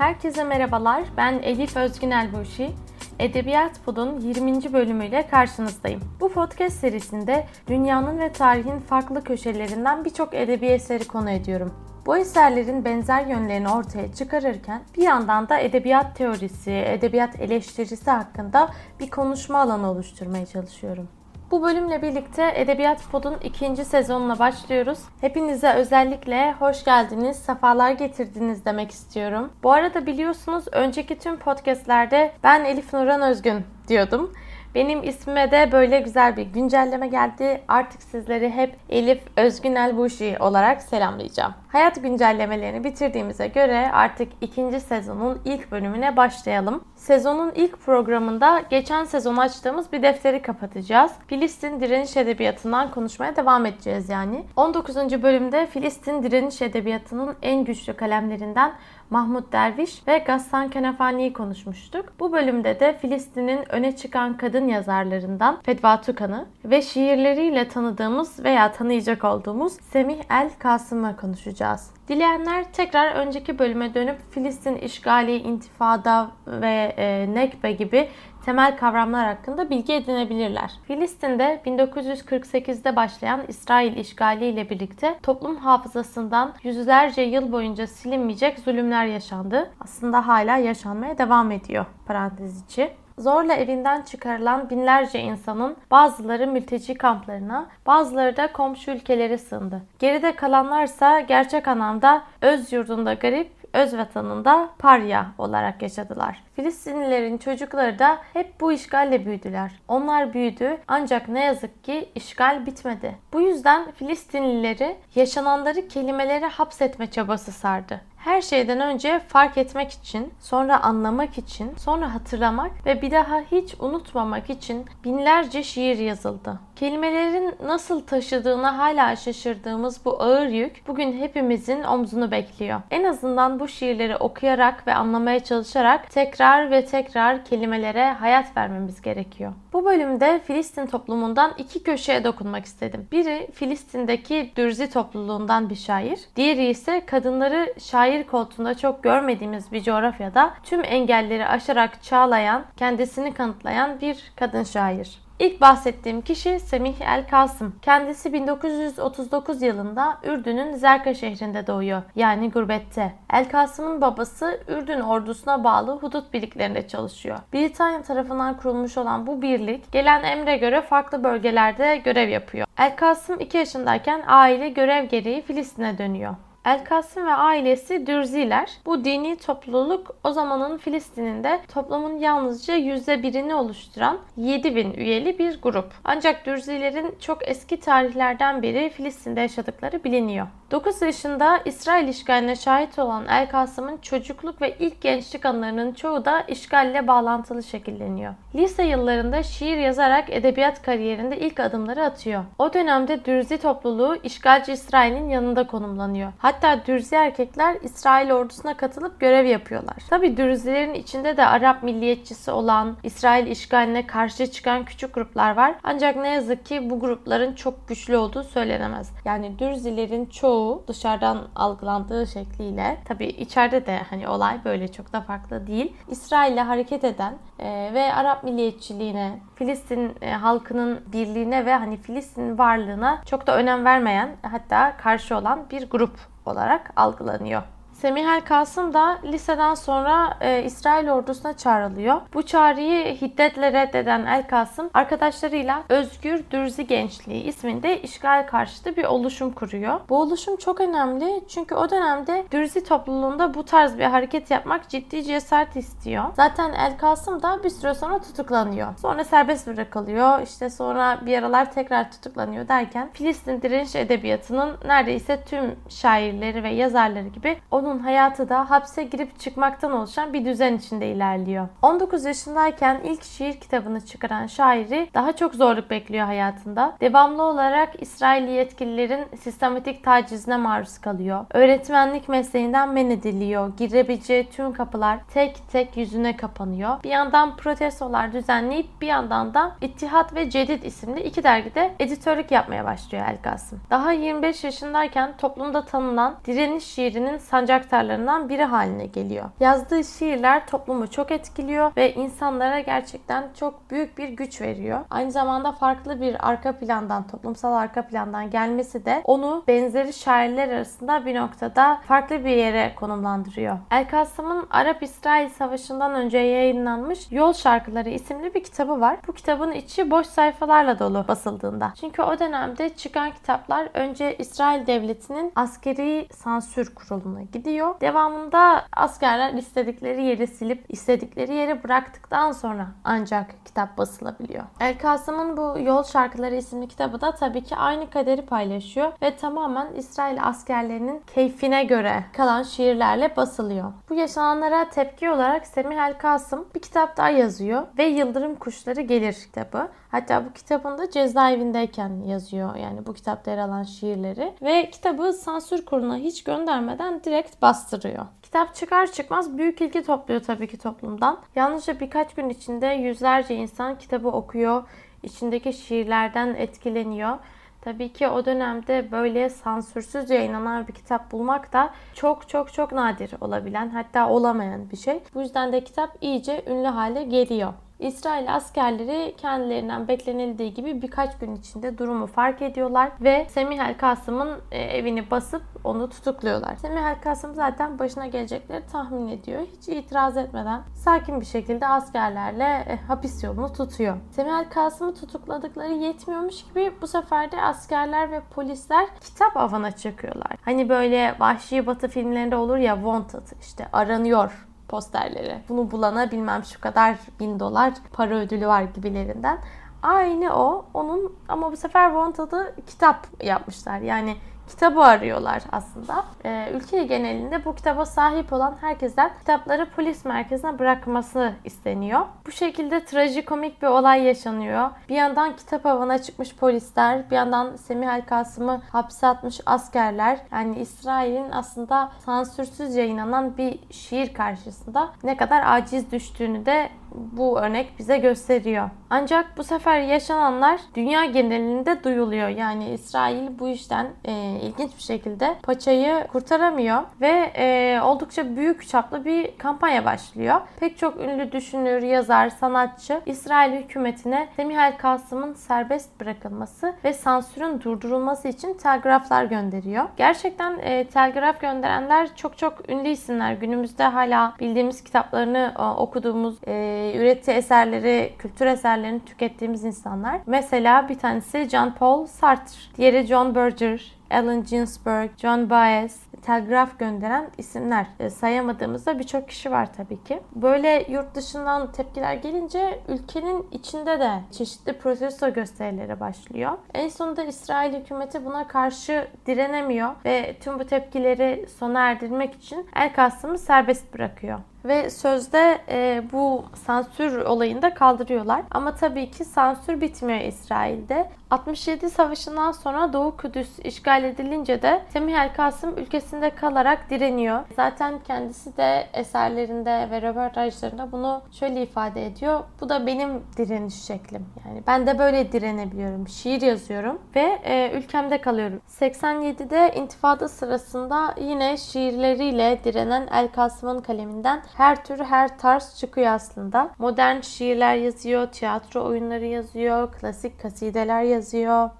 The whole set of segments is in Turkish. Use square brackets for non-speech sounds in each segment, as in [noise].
Herkese merhabalar. Ben Elif Özgün Elbuşi. Edebiyat Pod'un 20. bölümüyle karşınızdayım. Bu podcast serisinde dünyanın ve tarihin farklı köşelerinden birçok edebi eseri konu ediyorum. Bu eserlerin benzer yönlerini ortaya çıkarırken bir yandan da edebiyat teorisi, edebiyat eleştirisi hakkında bir konuşma alanı oluşturmaya çalışıyorum. Bu bölümle birlikte Edebiyat Pod'un ikinci sezonuna başlıyoruz. Hepinize özellikle hoş geldiniz, sefalar getirdiniz demek istiyorum. Bu arada biliyorsunuz önceki tüm podcastlerde ben Elif Nuran Özgün diyordum. Benim ismime de böyle güzel bir güncelleme geldi. Artık sizleri hep Elif Özgünel Buşi olarak selamlayacağım. Hayat güncellemelerini bitirdiğimize göre artık ikinci sezonun ilk bölümüne başlayalım. Sezonun ilk programında geçen sezon açtığımız bir defteri kapatacağız. Filistin direniş edebiyatından konuşmaya devam edeceğiz yani. 19. bölümde Filistin direniş edebiyatının en güçlü kalemlerinden Mahmut Derviş ve Gassan Kenefani'yi konuşmuştuk. Bu bölümde de Filistin'in öne çıkan kadın yazarlarından Fedva Tukan'ı ve şiirleriyle tanıdığımız veya tanıyacak olduğumuz Semih El Kasım'ı konuşacağız. Dileyenler tekrar önceki bölüme dönüp Filistin işgali, intifada ve e, Nekbe gibi temel kavramlar hakkında bilgi edinebilirler. Filistin'de 1948'de başlayan İsrail işgali ile birlikte toplum hafızasından yüzlerce yıl boyunca silinmeyecek zulümler yaşandı. Aslında hala yaşanmaya devam ediyor parantez içi zorla evinden çıkarılan binlerce insanın bazıları mülteci kamplarına, bazıları da komşu ülkelere sığındı. Geride kalanlarsa gerçek anlamda öz yurdunda garip, öz vatanında parya olarak yaşadılar. Filistinlilerin çocukları da hep bu işgalle büyüdüler. Onlar büyüdü ancak ne yazık ki işgal bitmedi. Bu yüzden Filistinlileri yaşananları kelimelere hapsetme çabası sardı. Her şeyden önce fark etmek için, sonra anlamak için, sonra hatırlamak ve bir daha hiç unutmamak için binlerce şiir yazıldı. Kelimelerin nasıl taşıdığına hala şaşırdığımız bu ağır yük bugün hepimizin omzunu bekliyor. En azından bu şiirleri okuyarak ve anlamaya çalışarak tekrar ve tekrar kelimelere hayat vermemiz gerekiyor. Bu bölümde Filistin toplumundan iki köşeye dokunmak istedim. Biri Filistin'deki Dürzi topluluğundan bir şair, diğeri ise kadınları şair koltuğunda çok görmediğimiz bir coğrafyada tüm engelleri aşarak çağlayan, kendisini kanıtlayan bir kadın şair. İlk bahsettiğim kişi Semih El Kasım. Kendisi 1939 yılında Ürdün'ün Zerka şehrinde doğuyor. Yani gurbette. El Kasım'ın babası Ürdün ordusuna bağlı hudut birliklerinde çalışıyor. Britanya tarafından kurulmuş olan bu birlik gelen emre göre farklı bölgelerde görev yapıyor. El Kasım 2 yaşındayken aile görev gereği Filistin'e dönüyor. El Kasım ve ailesi Dürziler. Bu dini topluluk o zamanın Filistin'inde toplumun yalnızca %1'ini oluşturan 7000 üyeli bir grup. Ancak Dürzilerin çok eski tarihlerden beri Filistin'de yaşadıkları biliniyor. 9 yaşında İsrail işgaline şahit olan El Kasım'ın çocukluk ve ilk gençlik anılarının çoğu da işgalle bağlantılı şekilleniyor. Lise yıllarında şiir yazarak edebiyat kariyerinde ilk adımları atıyor. O dönemde Dürzi topluluğu işgalci İsrail'in yanında konumlanıyor. Hatta Dürzi erkekler İsrail ordusuna katılıp görev yapıyorlar. Tabi Dürzilerin içinde de Arap milliyetçisi olan, İsrail işgaline karşı çıkan küçük gruplar var. Ancak ne yazık ki bu grupların çok güçlü olduğu söylenemez. Yani Dürzilerin çoğu dışarıdan algılandığı şekliyle tabi içeride de hani olay böyle çok da farklı değil. İsrail'le hareket eden e, ve Arap milliyetçiliğine, Filistin e, halkının birliğine ve hani Filistin varlığına çok da önem vermeyen hatta karşı olan bir grup olarak algılanıyor. Semih El Kasım da liseden sonra e, İsrail ordusuna çağrılıyor. Bu çağrıyı hiddetle reddeden El Kasım arkadaşlarıyla Özgür Dürzi Gençliği isminde işgal karşıtı bir oluşum kuruyor. Bu oluşum çok önemli çünkü o dönemde Dürzi topluluğunda bu tarz bir hareket yapmak ciddi cesaret istiyor. Zaten El Kasım da bir süre sonra tutuklanıyor. Sonra serbest bırakılıyor. İşte sonra bir aralar tekrar tutuklanıyor derken Filistin direniş edebiyatının neredeyse tüm şairleri ve yazarları gibi onun onun hayatı da hapse girip çıkmaktan oluşan bir düzen içinde ilerliyor. 19 yaşındayken ilk şiir kitabını çıkaran şairi daha çok zorluk bekliyor hayatında. Devamlı olarak İsrailli yetkililerin sistematik tacizine maruz kalıyor. Öğretmenlik mesleğinden men ediliyor. Girebileceği tüm kapılar tek tek yüzüne kapanıyor. Bir yandan protestolar düzenleyip bir yandan da İttihat ve Cedid isimli iki dergide editörlük yapmaya başlıyor El Kasım. Daha 25 yaşındayken toplumda tanınan direniş şiirinin sancak karakterlerinden biri haline geliyor. Yazdığı şiirler toplumu çok etkiliyor ve insanlara gerçekten çok büyük bir güç veriyor. Aynı zamanda farklı bir arka plandan, toplumsal arka plandan gelmesi de onu benzeri şairler arasında bir noktada farklı bir yere konumlandırıyor. El Kasım'ın Arap-İsrail Savaşı'ndan önce yayınlanmış Yol Şarkıları isimli bir kitabı var. Bu kitabın içi boş sayfalarla dolu basıldığında. Çünkü o dönemde çıkan kitaplar önce İsrail Devleti'nin askeri sansür kuruluna gidiyor. Devamında askerler istedikleri yeri silip istedikleri yere bıraktıktan sonra ancak kitap basılabiliyor. El Kasım'ın bu Yol Şarkıları isimli kitabı da tabii ki aynı kaderi paylaşıyor ve tamamen İsrail askerlerinin keyfine göre kalan şiirlerle basılıyor. Bu yaşananlara tepki olarak Semih El Kasım bir kitap daha yazıyor ve Yıldırım Kuşları Gelir kitabı. Hatta bu kitabında cezaevindeyken yazıyor yani bu kitapta yer alan şiirleri ve kitabı sansür kuruluna hiç göndermeden direkt bastırıyor. Kitap çıkar çıkmaz büyük ilgi topluyor tabii ki toplumdan. Yalnızca birkaç gün içinde yüzlerce insan kitabı okuyor, içindeki şiirlerden etkileniyor. Tabii ki o dönemde böyle sansürsüz yayınlanan bir kitap bulmak da çok çok çok nadir olabilen hatta olamayan bir şey. Bu yüzden de kitap iyice ünlü hale geliyor. İsrail askerleri kendilerinden beklenildiği gibi birkaç gün içinde durumu fark ediyorlar ve Semih El Kasım'ın e, evini basıp onu tutukluyorlar. Semih El Kasım zaten başına gelecekleri tahmin ediyor. Hiç itiraz etmeden sakin bir şekilde askerlerle e, hapis yolunu tutuyor. Semih El Kasım'ı tutukladıkları yetmiyormuş gibi bu sefer de askerler ve polisler kitap avına çıkıyorlar. Hani böyle vahşi batı filmlerinde olur ya wanted işte aranıyor posterleri. Bunu bulana bilmem şu kadar bin dolar para ödülü var gibilerinden. Aynı o. Onun ama bu sefer Wanted'ı kitap yapmışlar. Yani kitabı arıyorlar aslında. Ee, ülke genelinde bu kitaba sahip olan herkesten kitapları polis merkezine bırakması isteniyor. Bu şekilde trajikomik bir olay yaşanıyor. Bir yandan kitap avına çıkmış polisler, bir yandan Semih Kasım'ı hapse atmış askerler. Yani İsrail'in aslında sansürsüz yayınlanan bir şiir karşısında ne kadar aciz düştüğünü de bu örnek bize gösteriyor. Ancak bu sefer yaşananlar dünya genelinde duyuluyor. Yani İsrail bu işten e, ilginç bir şekilde paçayı kurtaramıyor ve e, oldukça büyük çaplı bir kampanya başlıyor. Pek çok ünlü düşünür, yazar, sanatçı İsrail hükümetine Semih El Kasım'ın serbest bırakılması ve sansürün durdurulması için telgraflar gönderiyor. Gerçekten e, telgraf gönderenler çok çok ünlü isimler. Günümüzde hala bildiğimiz kitaplarını e, okuduğumuz e, e, ürettiği eserleri, kültür eserlerini tükettiğimiz insanlar. Mesela bir tanesi Jean Paul Sartre, diğeri John Berger, Allen Ginsberg, John Baez, telgraf gönderen isimler. E, sayamadığımızda birçok kişi var tabii ki. Böyle yurt dışından tepkiler gelince ülkenin içinde de çeşitli protesto gösterileri başlıyor. En sonunda İsrail hükümeti buna karşı direnemiyor ve tüm bu tepkileri sona erdirmek için El Kasım'ı serbest bırakıyor ve sözde e, bu sansür olayını da kaldırıyorlar. Ama tabii ki sansür bitmiyor İsrail'de. 67 Savaşı'ndan sonra Doğu Kudüs işgal edilince de Semih El Kasım ülkesinde kalarak direniyor. Zaten kendisi de eserlerinde ve röportajlarında bunu şöyle ifade ediyor. Bu da benim direniş şeklim. Yani ben de böyle direnebiliyorum. Şiir yazıyorum ve e, ülkemde kalıyorum. 87'de intifada sırasında yine şiirleriyle direnen El Kasım'ın kaleminden her tür her tarz çıkıyor aslında. Modern şiirler yazıyor, tiyatro oyunları yazıyor, klasik kasideler yazıyor.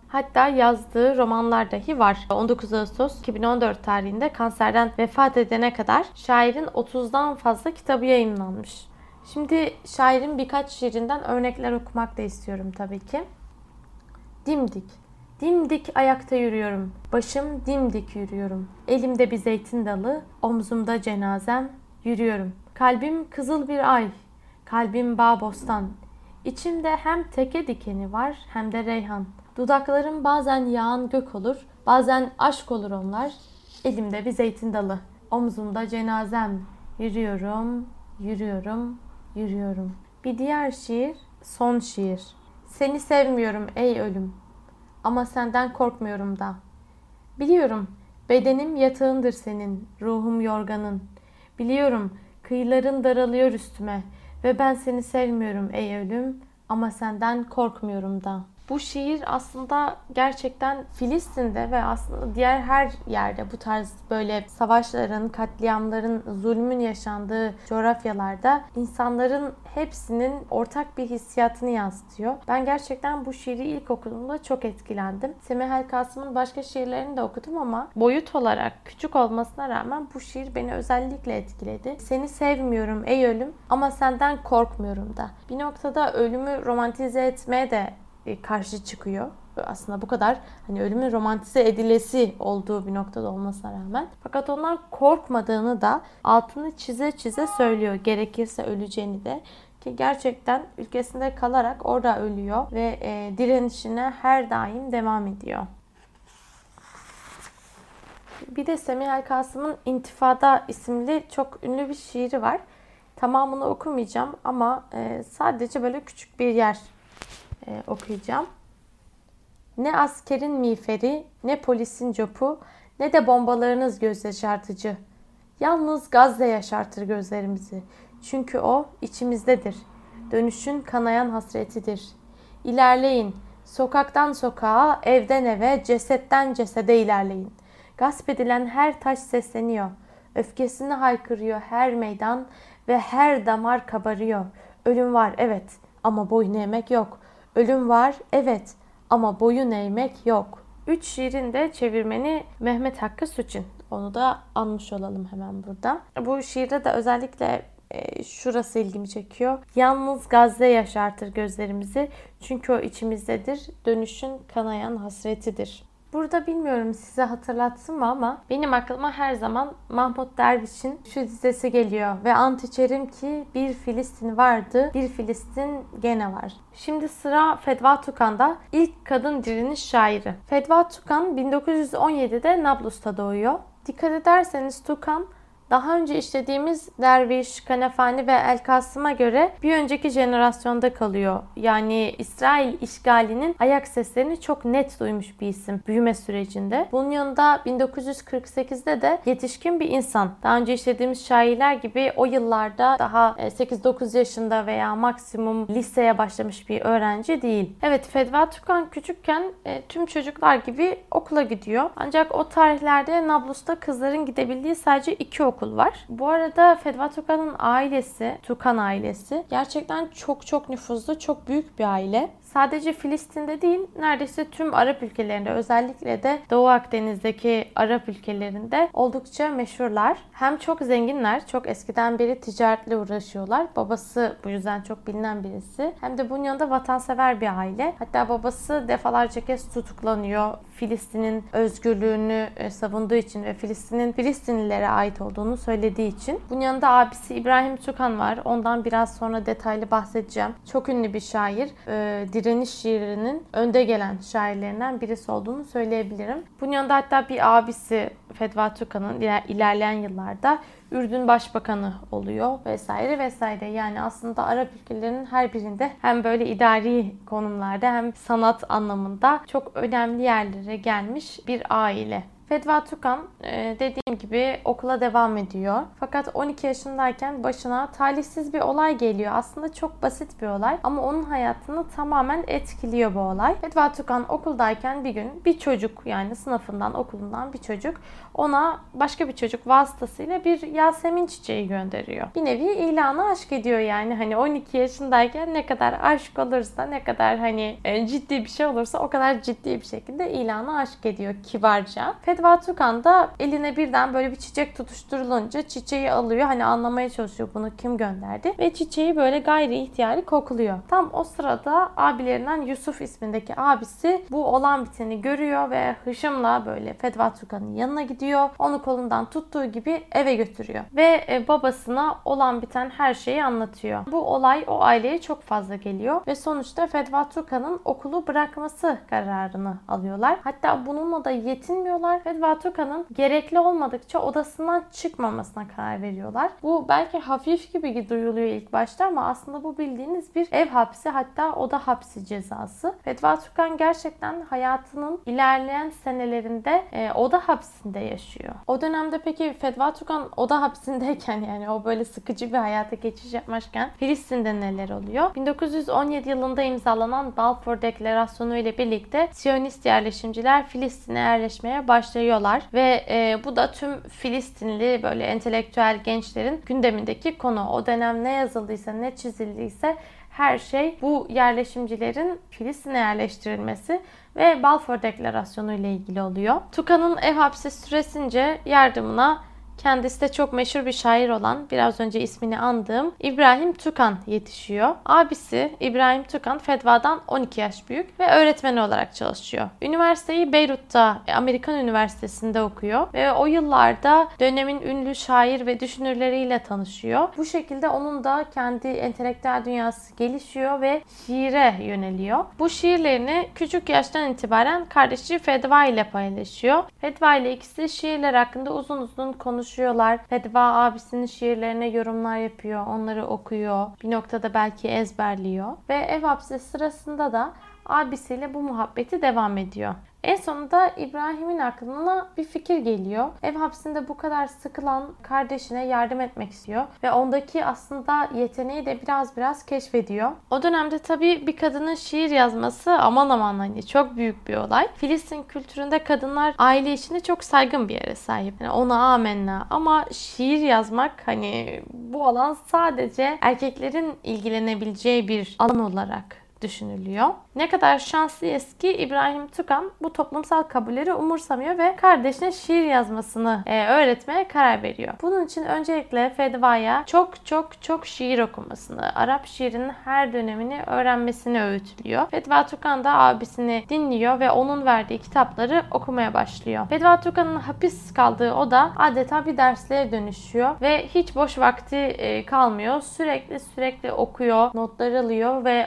Hatta yazdığı romanlar dahi var. 19 Ağustos 2014 tarihinde kanserden vefat edene kadar şairin 30'dan fazla kitabı yayınlanmış. Şimdi şairin birkaç şiirinden örnekler okumak da istiyorum tabii ki. Dimdik. Dimdik ayakta yürüyorum. Başım dimdik yürüyorum. Elimde bir zeytin dalı, omzumda cenazem, yürüyorum. Kalbim kızıl bir ay, kalbim bağ bostan. İçimde hem teke dikeni var hem de reyhan. Dudaklarım bazen yağan gök olur, bazen aşk olur onlar. Elimde bir zeytin dalı, omzumda cenazem. Yürüyorum, yürüyorum, yürüyorum. Bir diğer şiir, son şiir. Seni sevmiyorum ey ölüm. Ama senden korkmuyorum da. Biliyorum, bedenim yatağındır senin, ruhum yorganın. Biliyorum, kıyıların daralıyor üstüme ve ben seni sevmiyorum ey ölüm ama senden korkmuyorum da. Bu şiir aslında gerçekten Filistin'de ve aslında diğer her yerde bu tarz böyle savaşların, katliamların, zulmün yaşandığı coğrafyalarda insanların hepsinin ortak bir hissiyatını yansıtıyor. Ben gerçekten bu şiiri ilk okuduğumda çok etkilendim. Semih El Kasım'ın başka şiirlerini de okudum ama boyut olarak küçük olmasına rağmen bu şiir beni özellikle etkiledi. Seni sevmiyorum ey ölüm ama senden korkmuyorum da. Bir noktada ölümü romantize etmeye de karşı çıkıyor aslında bu kadar hani ölümün romantize edilesi olduğu bir noktada olmasına rağmen. Fakat ondan korkmadığını da altını çize çize söylüyor. Gerekirse öleceğini de ki gerçekten ülkesinde kalarak orada ölüyor ve e, direnişine her daim devam ediyor. Bir de Semih El Kasım'ın İntifada isimli çok ünlü bir şiiri var. Tamamını okumayacağım ama e, sadece böyle küçük bir yer e, okuyacağım. Ne askerin miğferi, ne polisin copu, ne de bombalarınız göz yaşartıcı. Yalnız Gazze yaşartır gözlerimizi. Çünkü o içimizdedir. Dönüşün kanayan hasretidir. İlerleyin. Sokaktan sokağa, evden eve, cesetten cesede ilerleyin. Gasp edilen her taş sesleniyor. Öfkesini haykırıyor her meydan ve her damar kabarıyor. Ölüm var evet ama boyun eğmek yok. Ölüm var evet ama boyun eğmek yok. Üç şiirin de çevirmeni Mehmet Hakkı Suçin. Onu da anmış olalım hemen burada. Bu şiirde de özellikle e, şurası ilgimi çekiyor. Yalnız Gazze yaşartır gözlerimizi. Çünkü o içimizdedir. Dönüşün kanayan hasretidir. Burada bilmiyorum size hatırlatsın mı ama benim aklıma her zaman Mahmut Derviş'in şu dizesi geliyor ve ant içerim ki bir Filistin vardı, bir Filistin gene var. Şimdi sıra Fedva Tukan'da ilk kadın direniş şairi. Fedva Tukan 1917'de Nablus'ta doğuyor. Dikkat ederseniz Tukan daha önce işlediğimiz Derviş, Kanefani ve El Kasım'a göre bir önceki jenerasyonda kalıyor. Yani İsrail işgalinin ayak seslerini çok net duymuş bir isim büyüme sürecinde. Bunun yanında 1948'de de yetişkin bir insan. Daha önce işlediğimiz şairler gibi o yıllarda daha 8-9 e, yaşında veya maksimum liseye başlamış bir öğrenci değil. Evet Fedva Tukan küçükken e, tüm çocuklar gibi okula gidiyor. Ancak o tarihlerde Nablus'ta kızların gidebildiği sadece iki okul okul var. Bu arada Fedva Tukan'ın ailesi, Tukan ailesi gerçekten çok çok nüfuzlu, çok büyük bir aile sadece Filistin'de değil neredeyse tüm Arap ülkelerinde özellikle de Doğu Akdeniz'deki Arap ülkelerinde oldukça meşhurlar. Hem çok zenginler, çok eskiden beri ticaretle uğraşıyorlar. Babası bu yüzden çok bilinen birisi. Hem de bunun yanında vatansever bir aile. Hatta babası defalarca kez tutuklanıyor. Filistin'in özgürlüğünü e, savunduğu için ve Filistin'in Filistinlilere ait olduğunu söylediği için. Bunun yanında abisi İbrahim Tukan var. Ondan biraz sonra detaylı bahsedeceğim. Çok ünlü bir şair. Ee, direniş şiirinin önde gelen şairlerinden birisi olduğunu söyleyebilirim. Bunun yanında hatta bir abisi Fedva Tukan'ın ilerleyen yıllarda Ürdün Başbakanı oluyor vesaire vesaire. Yani aslında Arap ülkelerinin her birinde hem böyle idari konumlarda hem sanat anlamında çok önemli yerlere gelmiş bir aile. Fedva Tukan e, dediğim gibi okula devam ediyor. Fakat 12 yaşındayken başına talihsiz bir olay geliyor. Aslında çok basit bir olay ama onun hayatını tamamen etkiliyor bu olay. Fedva Tukan okuldayken bir gün bir çocuk yani sınıfından okulundan bir çocuk ona başka bir çocuk vasıtasıyla bir Yasemin çiçeği gönderiyor. Bir nevi ilanı aşk ediyor yani hani 12 yaşındayken ne kadar aşk olursa ne kadar hani e, ciddi bir şey olursa o kadar ciddi bir şekilde ilanı aşk ediyor kibarca. Fedva Tukan da eline birden böyle bir çiçek tutuşturulunca çiçeği alıyor. Hani anlamaya çalışıyor bunu kim gönderdi. Ve çiçeği böyle gayri ihtiyari kokluyor. Tam o sırada abilerinden Yusuf ismindeki abisi bu olan biteni görüyor ve hışımla böyle Fedva Tukan'ın yanına gidiyor. Onu kolundan tuttuğu gibi eve götürüyor. Ve e, babasına olan biten her şeyi anlatıyor. Bu olay o aileye çok fazla geliyor. Ve sonuçta Fedva Turkan'ın okulu bırakması kararını alıyorlar. Hatta bununla da yetinmiyorlar ve Fedva Tuka'nın gerekli olmadıkça odasından çıkmamasına karar veriyorlar. Bu belki hafif gibi duyuluyor ilk başta ama aslında bu bildiğiniz bir ev hapsi hatta oda hapsi cezası. Fedva Tukan gerçekten hayatının ilerleyen senelerinde e, oda hapsinde yaşıyor. O dönemde peki Fedva Tukan oda hapsindeyken [laughs] yani o böyle sıkıcı bir hayata geçiş yapmışken Filistin'de neler oluyor? 1917 yılında imzalanan Balfour Deklarasyonu ile birlikte Siyonist yerleşimciler Filistin'e yerleşmeye başlıyorlar ve e, bu da tüm Filistinli böyle entelektüel gençlerin gündemindeki konu. O dönem ne yazıldıysa ne çizildiyse her şey bu yerleşimcilerin Filistin'e yerleştirilmesi ve Balfour Deklarasyonu ile ilgili oluyor. Tuka'nın ev hapsi süresince yardımına Kendisi de çok meşhur bir şair olan biraz önce ismini andığım İbrahim Tukan yetişiyor. Abisi İbrahim Tukan Fedva'dan 12 yaş büyük ve öğretmen olarak çalışıyor. Üniversiteyi Beyrut'ta Amerikan Üniversitesi'nde okuyor ve o yıllarda dönemin ünlü şair ve düşünürleriyle tanışıyor. Bu şekilde onun da kendi entelektüel dünyası gelişiyor ve şiire yöneliyor. Bu şiirlerini küçük yaştan itibaren kardeşi Fedva ile paylaşıyor. Fedva ile ikisi şiirler hakkında uzun uzun konuşuyor konuşuyorlar. Fedva abisinin şiirlerine yorumlar yapıyor. Onları okuyor. Bir noktada belki ezberliyor. Ve ev hapsi sırasında da abisiyle bu muhabbeti devam ediyor. En sonunda İbrahim'in aklına bir fikir geliyor. Ev hapsinde bu kadar sıkılan kardeşine yardım etmek istiyor. Ve ondaki aslında yeteneği de biraz biraz keşfediyor. O dönemde tabii bir kadının şiir yazması aman aman hani çok büyük bir olay. Filistin kültüründe kadınlar aile içinde çok saygın bir yere sahip. Yani ona amenna. Ama şiir yazmak hani bu alan sadece erkeklerin ilgilenebileceği bir alan olarak düşünülüyor. Ne kadar şanslıyız ki İbrahim Tukan bu toplumsal kabulleri umursamıyor ve kardeşine şiir yazmasını e, öğretmeye karar veriyor. Bunun için öncelikle Fedva'ya çok çok çok şiir okumasını, Arap şiirinin her dönemini öğrenmesini öğütlüyor. Fedva Tukan da abisini dinliyor ve onun verdiği kitapları okumaya başlıyor. Fedva Tukan'ın hapis kaldığı oda adeta bir dersliğe dönüşüyor ve hiç boş vakti e, kalmıyor. Sürekli sürekli okuyor, notlar alıyor ve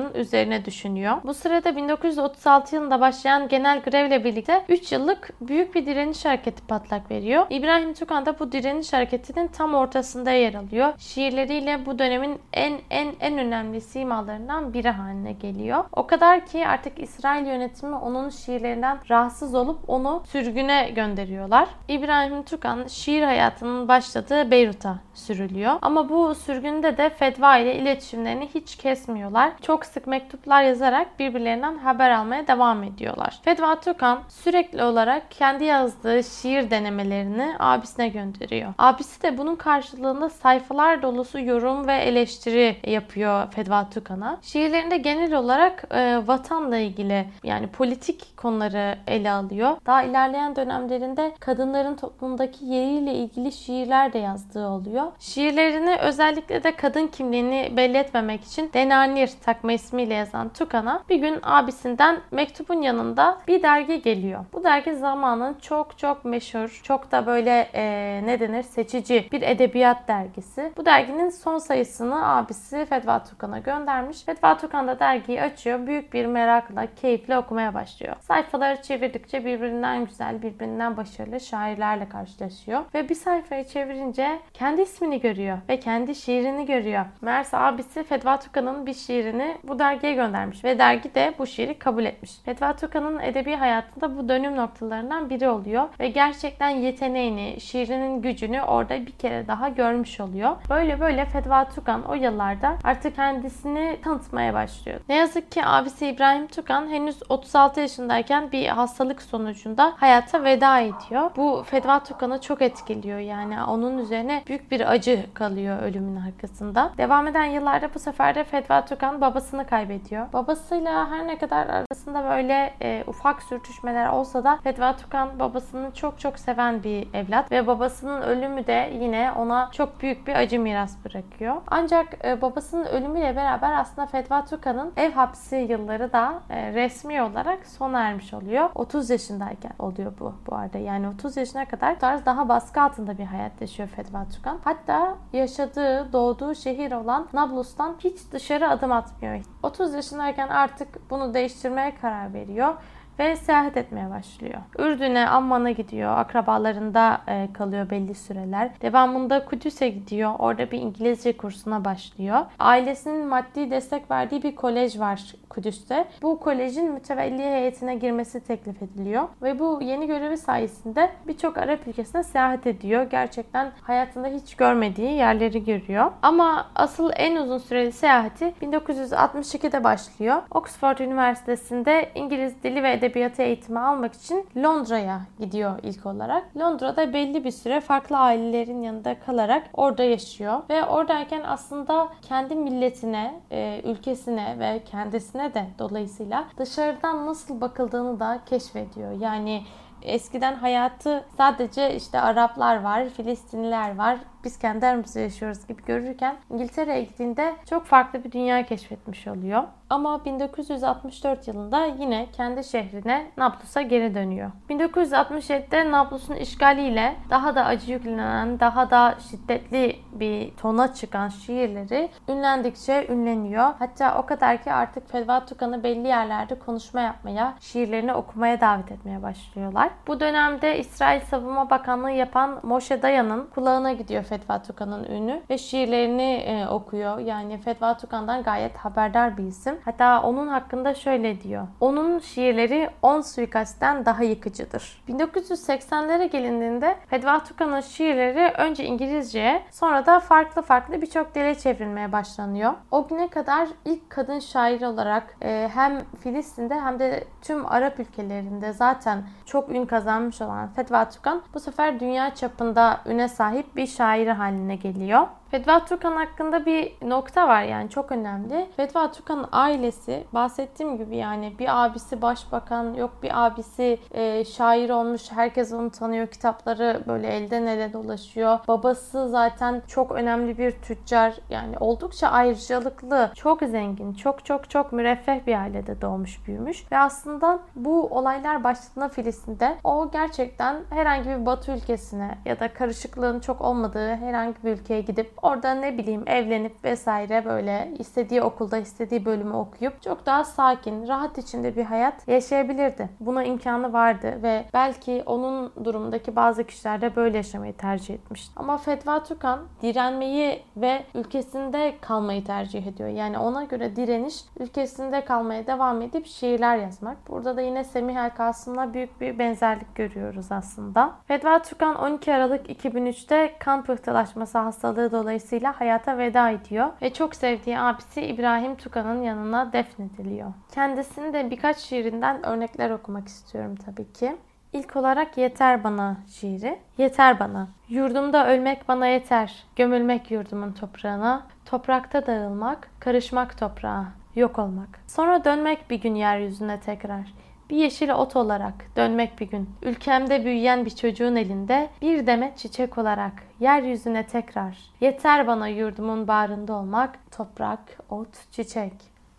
okuduklarının üzerine düşünüyor. Bu sırada 1936 yılında başlayan genel grevle birlikte 3 yıllık büyük bir direniş hareketi patlak veriyor. İbrahim Tukan da bu direniş hareketinin tam ortasında yer alıyor. Şiirleriyle bu dönemin en en en önemli simalarından biri haline geliyor. O kadar ki artık İsrail yönetimi onun şiirlerinden rahatsız olup onu sürgüne gönderiyorlar. İbrahim Tukan şiir hayatının başladığı Beyrut'a sürülüyor. Ama bu sürgünde de Fedva ile iletişimlerini hiç kesmiyorlar. Çok sık mektuplar yazarak birbirlerinden haber almaya devam ediyorlar. Fedva Tukan sürekli olarak kendi yazdığı şiir denemelerini abisine gönderiyor. Abisi de bunun karşılığında sayfalar dolusu yorum ve eleştiri yapıyor Fedva Tukan'a. Şiirlerinde genel olarak e, vatanla ilgili yani politik konuları ele alıyor. Daha ilerleyen dönemlerinde kadınların toplumdaki yeriyle ilgili şiirler de yazdığı oluyor. Şiirlerini özellikle de kadın kimliğini belli etmemek için Denanir takma ismiyle yazan Tukan'a bir gün abisinden mektubun yanında bir dergi geliyor. Bu dergi zamanın çok çok meşhur, çok da böyle e, ne denir seçici bir edebiyat dergisi. Bu derginin son sayısını abisi Fedva Tukan'a göndermiş. Fedva Tukan da dergiyi açıyor. Büyük bir merakla, keyifle okumaya başlıyor. Sayfaları çevirdikçe birbirinden güzel, birbirinden başarılı şairlerle karşılaşıyor. Ve bir sayfayı çevirince kendi ismini görüyor ve kendi şiirini görüyor. Meğerse abisi Fedva Tukan'ın bir şiirini bu dergiye göndermiş ve dergi de bu şiiri kabul etmiş. Fetva Tukan'ın edebi hayatında bu dönüm noktalarından biri oluyor ve gerçekten yeteneğini, şiirinin gücünü orada bir kere daha görmüş oluyor. Böyle böyle Fetva Tukan o yıllarda artık kendisini tanıtmaya başlıyor. Ne yazık ki abisi İbrahim Tukan henüz 36 yaşındayken bir hastalık sonucunda hayata veda ediyor. Bu Fetva Tukan'ı çok etkiliyor yani onun üzerine büyük bir acı kalıyor ölümün arkasında. Devam eden yıllarda bu sefer de Fetva Tukan babasını kaybediyor. Babası babasıyla her ne kadar arasında böyle e, ufak sürtüşmeler olsa da Fedva Tukan babasını çok çok seven bir evlat ve babasının ölümü de yine ona çok büyük bir acı miras bırakıyor. Ancak e, babasının ölümüyle beraber aslında Fedva Tukan'ın ev hapsi yılları da e, resmi olarak sona ermiş oluyor. 30 yaşındayken oluyor bu bu arada. Yani 30 yaşına kadar tarz daha baskı altında bir hayat yaşıyor Fedva Tukan. Hatta yaşadığı, doğduğu şehir olan Nablus'tan hiç dışarı adım atmıyor. 30 yaşındayken artık bunu değiştirmeye karar veriyor ve seyahat etmeye başlıyor. Ürdün'e, Amman'a gidiyor. Akrabalarında e, kalıyor belli süreler. Devamında Kudüs'e gidiyor. Orada bir İngilizce kursuna başlıyor. Ailesinin maddi destek verdiği bir kolej var Kudüs'te. Bu kolejin mütevelli heyetine girmesi teklif ediliyor ve bu yeni görevi sayesinde birçok Arap ülkesine seyahat ediyor. Gerçekten hayatında hiç görmediği yerleri görüyor. Ama asıl en uzun süreli seyahati 1962'de başlıyor. Oxford Üniversitesi'nde İngiliz dili ve edebiyatı eğitimi almak için Londra'ya gidiyor ilk olarak. Londra'da belli bir süre farklı ailelerin yanında kalarak orada yaşıyor ve oradayken aslında kendi milletine, e, ülkesine ve kendisine de dolayısıyla dışarıdan nasıl bakıldığını da keşfediyor. Yani eskiden hayatı sadece işte Araplar var, Filistinliler var, biz kendi aramızda yaşıyoruz gibi görürken İngiltere'ye gittiğinde çok farklı bir dünya keşfetmiş oluyor. Ama 1964 yılında yine kendi şehrine Nablus'a geri dönüyor. 1967'de Nablus'un işgaliyle daha da acı yüklenen, daha da şiddetli bir tona çıkan şiirleri ünlendikçe ünleniyor. Hatta o kadar ki artık Fedva Tukan'ı belli yerlerde konuşma yapmaya, şiirlerini okumaya davet etmeye başlıyorlar. Bu dönemde İsrail Savunma Bakanlığı yapan Moshe Dayan'ın kulağına gidiyor Fetva Tukan'ın ünü ve şiirlerini e, okuyor. Yani Fetva Tukan'dan gayet haberdar bir isim. Hatta onun hakkında şöyle diyor. Onun şiirleri 10 suikastten daha yıkıcıdır. 1980'lere gelindiğinde Fetva Tukan'ın şiirleri önce İngilizceye sonra da farklı farklı birçok dile çevrilmeye başlanıyor. O güne kadar ilk kadın şair olarak e, hem Filistin'de hem de tüm Arap ülkelerinde zaten çok ün kazanmış olan Fetva Tukan bu sefer dünya çapında üne sahip bir şair haline geliyor. Fetva Tukan hakkında bir nokta var yani çok önemli. Fetva Tukan'ın ailesi bahsettiğim gibi yani bir abisi başbakan yok bir abisi e, şair olmuş herkes onu tanıyor kitapları böyle elden ele dolaşıyor. Babası zaten çok önemli bir tüccar yani oldukça ayrıcalıklı çok zengin çok çok çok müreffeh bir ailede doğmuş büyümüş ve aslında bu olaylar başladığında Filistin'de o gerçekten herhangi bir batı ülkesine ya da karışıklığın çok olmadığı herhangi bir ülkeye gidip Orada ne bileyim evlenip vesaire böyle istediği okulda istediği bölümü okuyup çok daha sakin, rahat içinde bir hayat yaşayabilirdi. Buna imkanı vardı ve belki onun durumundaki bazı kişiler de böyle yaşamayı tercih etmiş. Ama Fetva Tukan direnmeyi ve ülkesinde kalmayı tercih ediyor. Yani ona göre direniş ülkesinde kalmaya devam edip şiirler yazmak. Burada da yine Semih El Kasım'la büyük bir benzerlik görüyoruz aslında. Fetva Tukan 12 Aralık 2003'te kan pıhtılaşması hastalığı dolayısıyla dolayısıyla hayata veda ediyor ve çok sevdiği abisi İbrahim Tukan'ın yanına defnediliyor. Kendisinin de birkaç şiirinden örnekler okumak istiyorum tabii ki. İlk olarak Yeter Bana şiiri. Yeter bana. Yurdumda ölmek bana yeter. Gömülmek yurdumun toprağına. Toprakta dağılmak, karışmak toprağa. Yok olmak. Sonra dönmek bir gün yeryüzüne tekrar. Bir yeşil ot olarak dönmek bir gün. Ülkemde büyüyen bir çocuğun elinde bir demet çiçek olarak yeryüzüne tekrar. Yeter bana yurdumun bağrında olmak, toprak, ot, çiçek.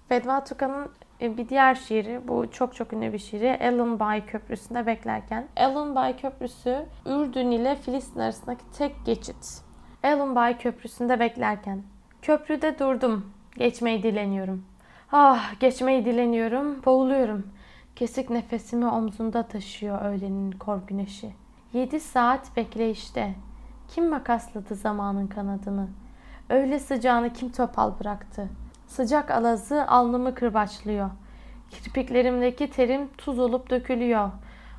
Fedva Tukan'ın e, bir diğer şiiri, bu çok çok ünlü bir şiiri. Ellen Bay Köprüsü'nde beklerken. Ellen Bay Köprüsü, Ürdün ile Filistin arasındaki tek geçit. Ellen Bay Köprüsü'nde beklerken. Köprüde durdum. Geçmeyi dileniyorum. Ah, geçmeyi dileniyorum. Boğuluyorum. Kesik nefesimi omzunda taşıyor öğlenin kor güneşi. Yedi saat bekleyişte. Kim makasladı zamanın kanadını? Öyle sıcağını kim topal bıraktı? Sıcak alazı alnımı kırbaçlıyor. Kirpiklerimdeki terim tuz olup dökülüyor.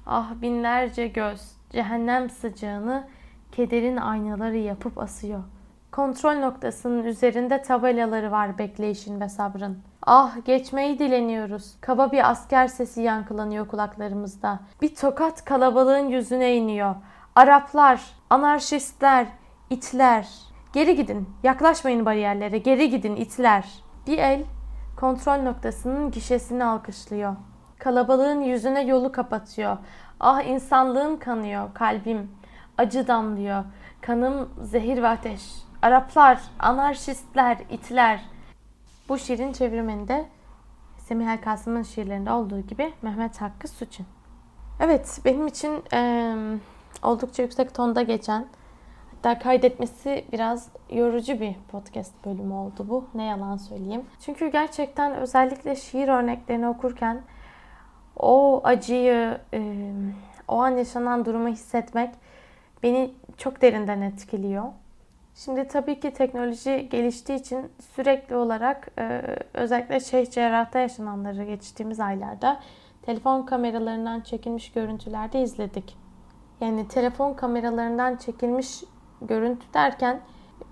Ah binlerce göz cehennem sıcağını kederin aynaları yapıp asıyor. Kontrol noktasının üzerinde tabelaları var bekleyişin ve sabrın. Ah geçmeyi dileniyoruz. Kaba bir asker sesi yankılanıyor kulaklarımızda. Bir tokat kalabalığın yüzüne iniyor. Araplar, anarşistler, itler. Geri gidin, yaklaşmayın bariyerlere, geri gidin itler. Bir el kontrol noktasının gişesini alkışlıyor. Kalabalığın yüzüne yolu kapatıyor. Ah insanlığım kanıyor, kalbim. Acı damlıyor. Kanım zehir ve ateş. Araplar, anarşistler, itler. Bu şiirin çevirmeninde Semih El Kasım'ın şiirlerinde olduğu gibi Mehmet Hakkı Suçin. Evet benim için e, oldukça yüksek tonda geçen hatta kaydetmesi biraz yorucu bir podcast bölümü oldu bu. Ne yalan söyleyeyim. Çünkü gerçekten özellikle şiir örneklerini okurken o acıyı, e, o an yaşanan durumu hissetmek beni çok derinden etkiliyor. Şimdi tabii ki teknoloji geliştiği için sürekli olarak e, özellikle Şeyh Cerrah'ta yaşananları geçtiğimiz aylarda telefon kameralarından çekilmiş görüntülerde izledik. Yani telefon kameralarından çekilmiş görüntü derken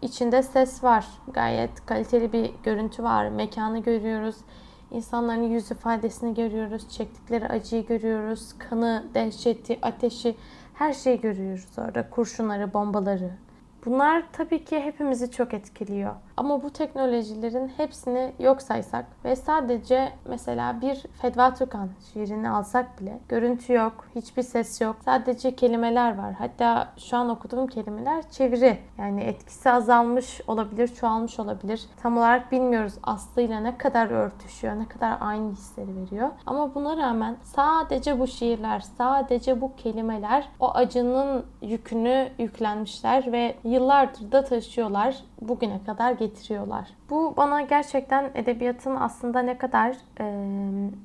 içinde ses var. Gayet kaliteli bir görüntü var. Mekanı görüyoruz. İnsanların yüz ifadesini görüyoruz. Çektikleri acıyı görüyoruz. Kanı, dehşeti, ateşi her şeyi görüyoruz orada. Kurşunları, bombaları, Bunlar tabii ki hepimizi çok etkiliyor. Ama bu teknolojilerin hepsini yok saysak ve sadece mesela bir Fedva Tukan şiirini alsak bile görüntü yok, hiçbir ses yok. Sadece kelimeler var. Hatta şu an okuduğum kelimeler çeviri. Yani etkisi azalmış olabilir, çoğalmış olabilir. Tam olarak bilmiyoruz aslıyla ne kadar örtüşüyor, ne kadar aynı hisleri veriyor. Ama buna rağmen sadece bu şiirler, sadece bu kelimeler o acının yükünü yüklenmişler ve yıllardır da taşıyorlar. Bugüne kadar getiriyorlar. Bu bana gerçekten edebiyatın aslında ne kadar e,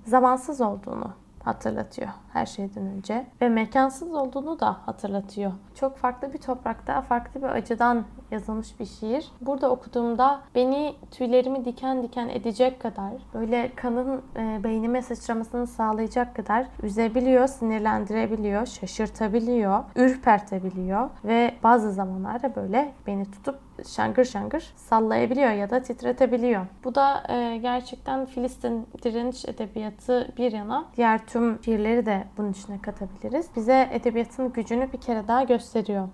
zamansız olduğunu hatırlatıyor her şeyden önce ve mekansız olduğunu da hatırlatıyor. Çok farklı bir toprakta, farklı bir acıdan yazılmış bir şiir. Burada okuduğumda beni tüylerimi diken diken edecek kadar, böyle kanın e, beynime sıçramasını sağlayacak kadar üzebiliyor, sinirlendirebiliyor, şaşırtabiliyor, ürpertebiliyor ve bazı zamanlarda böyle beni tutup şangır şangır sallayabiliyor ya da titretebiliyor. Bu da e, gerçekten Filistin direniş edebiyatı bir yana diğer tüm şiirleri de bunun içine katabiliriz. Bize edebiyatın gücünü bir kere daha gösteriyor.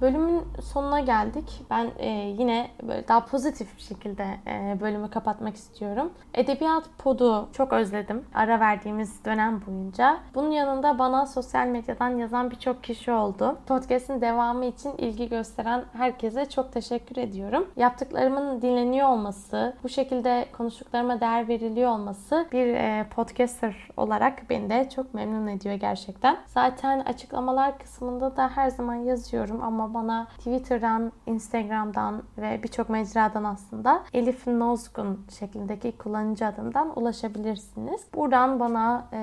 Bölümün sonuna geldik. Ben e, yine böyle daha pozitif bir şekilde e, bölümü kapatmak istiyorum. Edebiyat podu çok özledim ara verdiğimiz dönem boyunca. Bunun yanında bana sosyal medyadan yazan birçok kişi oldu. Podcast'in devamı için ilgi gösteren herkese çok teşekkür ediyorum. Yaptıklarımın dinleniyor olması, bu şekilde konuştuklarıma değer veriliyor olması bir e, podcaster olarak beni de çok memnun ediyor gerçekten. Zaten açıklamalar kısmında da her zaman yazıyorum ama bana Twitter'dan, Instagram'dan ve birçok mecradan aslında Elif Nozgun şeklindeki kullanıcı adımdan ulaşabilirsiniz. Buradan bana e,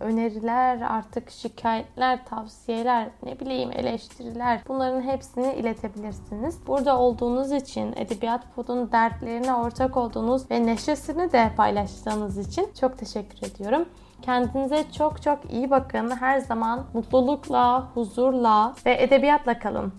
öneriler, artık şikayetler, tavsiyeler, ne bileyim eleştiriler bunların hepsini iletebilirsiniz. Burada olduğunuz için, Edebiyat Pod'un dertlerine ortak olduğunuz ve neşesini de paylaştığınız için çok teşekkür ediyorum. Kendinize çok çok iyi bakın. Her zaman mutlulukla, huzurla ve edebiyatla kalın.